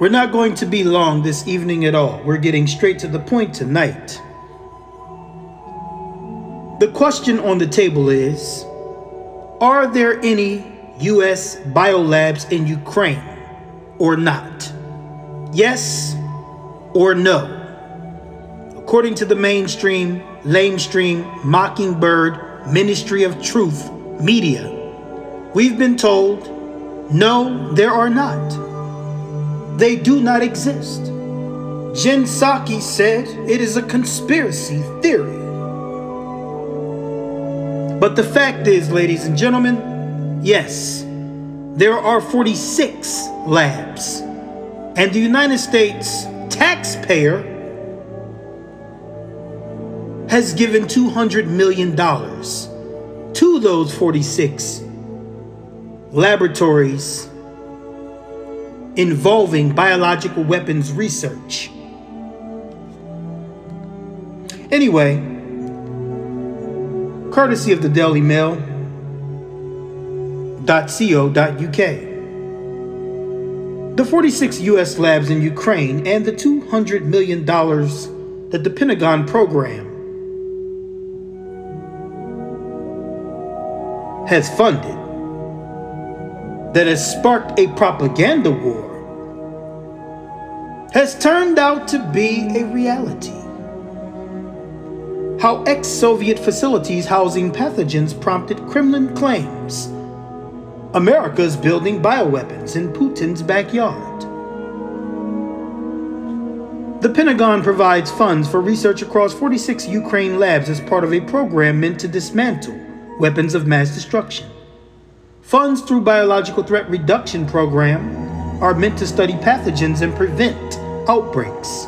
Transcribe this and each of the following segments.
We're not going to be long this evening at all. We're getting straight to the point tonight. The question on the table is Are there any U.S. biolabs in Ukraine or not? Yes or no? According to the mainstream, lamestream, mockingbird, Ministry of Truth media, we've been told no, there are not. They do not exist. Jen Psaki said it is a conspiracy theory. But the fact is, ladies and gentlemen, yes, there are 46 labs. And the United States taxpayer has given $200 million to those 46 laboratories involving biological weapons research. Anyway, courtesy of the Daily Mail, Mail.co.uk. The 46 US labs in Ukraine and the $200 million that the Pentagon program has funded that has sparked a propaganda war has turned out to be a reality. How ex Soviet facilities housing pathogens prompted Kremlin claims America's building bioweapons in Putin's backyard. The Pentagon provides funds for research across 46 Ukraine labs as part of a program meant to dismantle weapons of mass destruction. Funds through Biological Threat Reduction Program are meant to study pathogens and prevent outbreaks.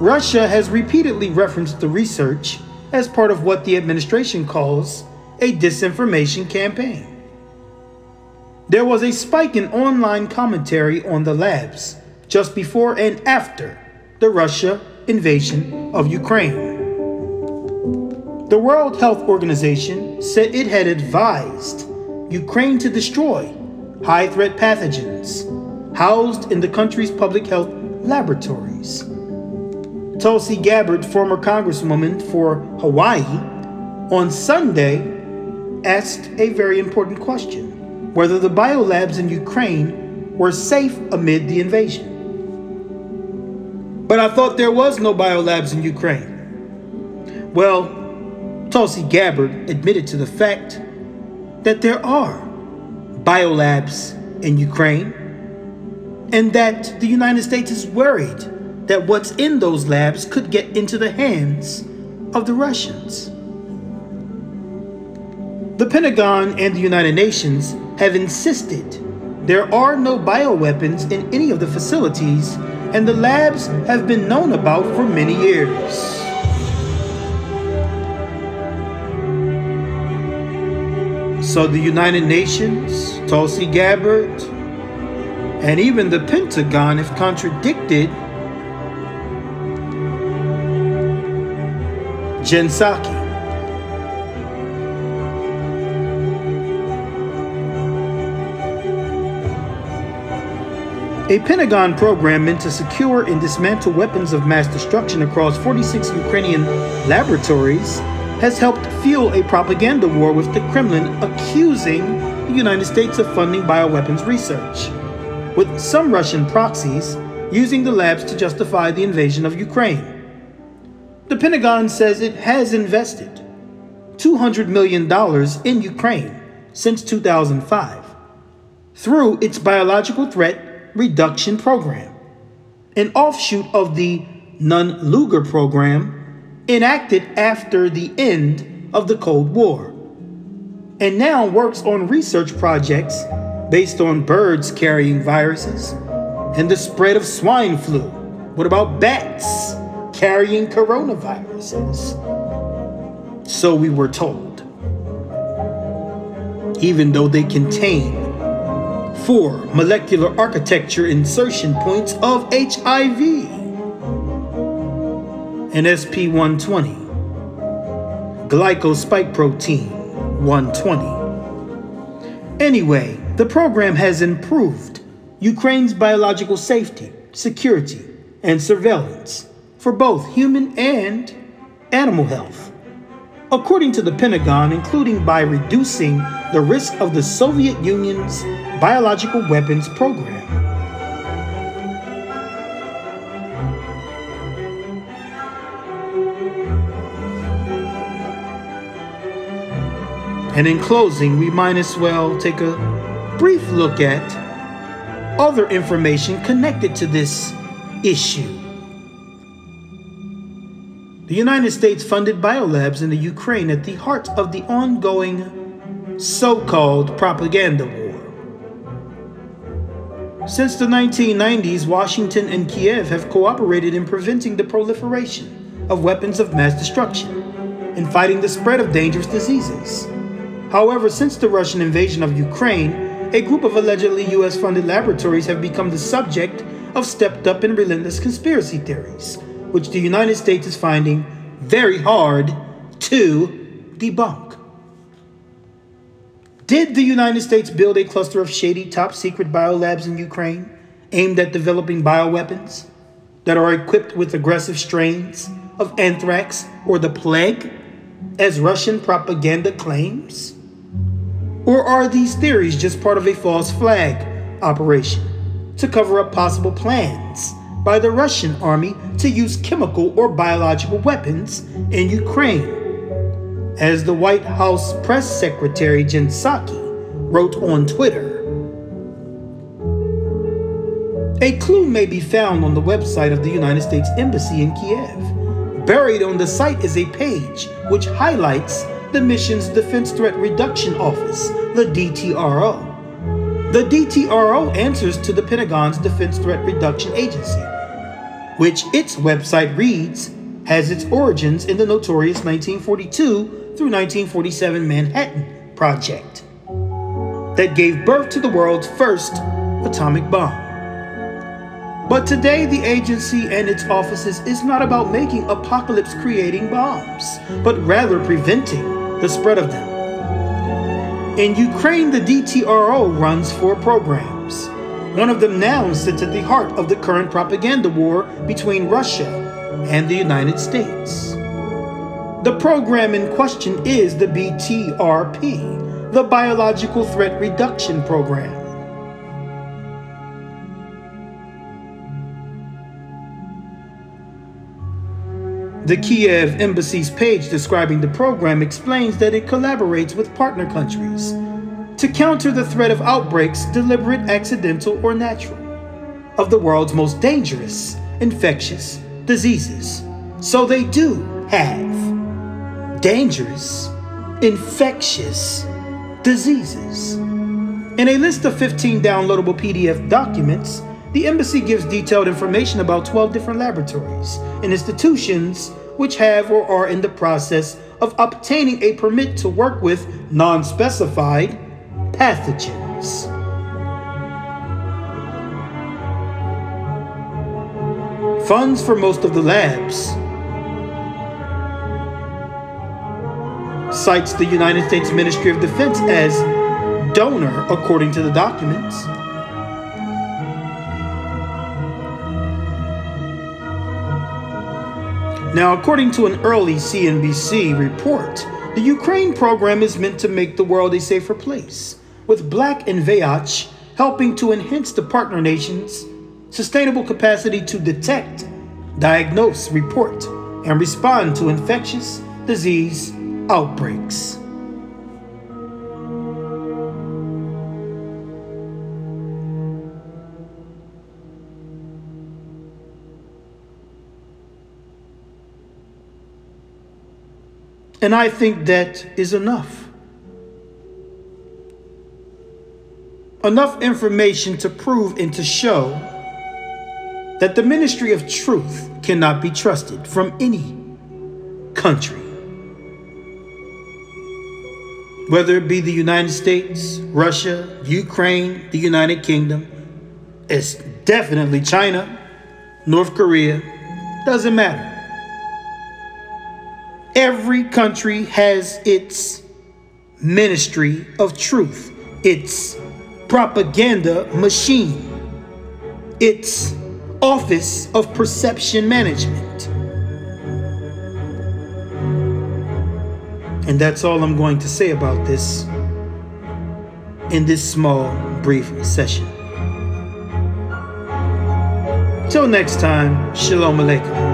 Russia has repeatedly referenced the research as part of what the administration calls a disinformation campaign. There was a spike in online commentary on the labs just before and after the Russia invasion of Ukraine. The World Health Organization said it had advised Ukraine to destroy high threat pathogens housed in the country's public health laboratories. Tulsi Gabbard, former congresswoman for Hawaii, on Sunday asked a very important question whether the biolabs in Ukraine were safe amid the invasion. But I thought there was no biolabs in Ukraine. Well, Tulsi Gabbard admitted to the fact that there are biolabs in Ukraine and that the United States is worried that what's in those labs could get into the hands of the Russians. The Pentagon and the United Nations have insisted there are no bioweapons in any of the facilities, and the labs have been known about for many years. So the United Nations, Tulsi Gabbard, and even the Pentagon have contradicted Jen Psaki. A Pentagon program meant to secure and dismantle weapons of mass destruction across 46 Ukrainian laboratories has helped fuel a propaganda war with the Kremlin accusing the United States of funding bioweapons research, with some Russian proxies using the labs to justify the invasion of Ukraine. The Pentagon says it has invested $200 million in Ukraine since 2005 through its Biological Threat Reduction Program, an offshoot of the Nunn Lugar program enacted after the end of the Cold War, and now works on research projects based on birds carrying viruses and the spread of swine flu. What about bats carrying coronaviruses? So we were told. Even though they contain four molecular architecture insertion points of HIV and GP120, glycospike protein 120. Anyway, the program has improved Ukraine's biological safety security, and surveillance for both human and animal health. According to the Pentagon, including by reducing the risk of the Soviet Union's biological weapons program. And in closing, we might as well take a brief look at other information connected to this issue. The United States funded biolabs in the Ukraine at the heart of the ongoing so called propaganda war. Since the 1990s, Washington and Kiev have cooperated in preventing the proliferation of weapons of mass destruction and fighting the spread of dangerous diseases. However, since the Russian invasion of Ukraine, a group of allegedly US funded laboratories have become the subject of stepped up and relentless conspiracy theories, which the United States is finding very hard to debunk. Did the United States build a cluster of shady top secret biolabs in Ukraine aimed at developing bioweapons that are equipped with aggressive strains of anthrax or the plague, as Russian propaganda claims? Or are these theories just part of a false flag operation to cover up possible plans by the Russian army to use chemical or biological weapons in Ukraine? As the White House press secretary Jen Psaki wrote on Twitter, a clue may be found on the website of the United States Embassy in Kiev. Buried on the site is a page which highlights the mission's Defense Threat Reduction Office, the DTRO. The DTRO answers to the Pentagon's Defense Threat Reduction Agency, which its website reads has its origins in the notorious 1942 through 1947 Manhattan Project that gave birth to the world's first atomic bomb. But today, the agency and its offices is not about making apocalypse creating bombs, but rather preventing the spread of them. In Ukraine, the DTRO runs four programs. One of them now sits at the heart of the current propaganda war between Russia and the United States. The program in question is the BTRP, the Biological Threat Reduction Program. The Kiev embassy's page describing the program explains that it collaborates with partner countries to counter the threat of outbreaks, deliberate, accidental, or natural, of the world's most dangerous infectious diseases. So they do have dangerous, infectious diseases. In a list of 15 downloadable PDF documents, the embassy gives detailed information about 12 different laboratories and institutions which have or are in the process of obtaining a permit to work with non specified pathogens. Funds for most of the labs cites the United States Ministry of Defense as donor, according to the documents. Now, according to an early CNBC report, the Ukraine program is meant to make the world a safer place, with Black and Veatch helping to enhance the partner nations' sustainable capacity to detect, diagnose, report, and respond to infectious disease outbreaks. And I think that is enough. Enough information to prove and to show that the ministry of truth cannot be trusted from any country. Whether it be the United States, Russia, Ukraine, the United Kingdom, it's definitely China, North Korea, doesn't matter. Every country has its ministry of truth, its propaganda machine, its Office of Perception Management. And that's all I'm going to say about this in this small, brief session. Till next time, Shalom Aleichem.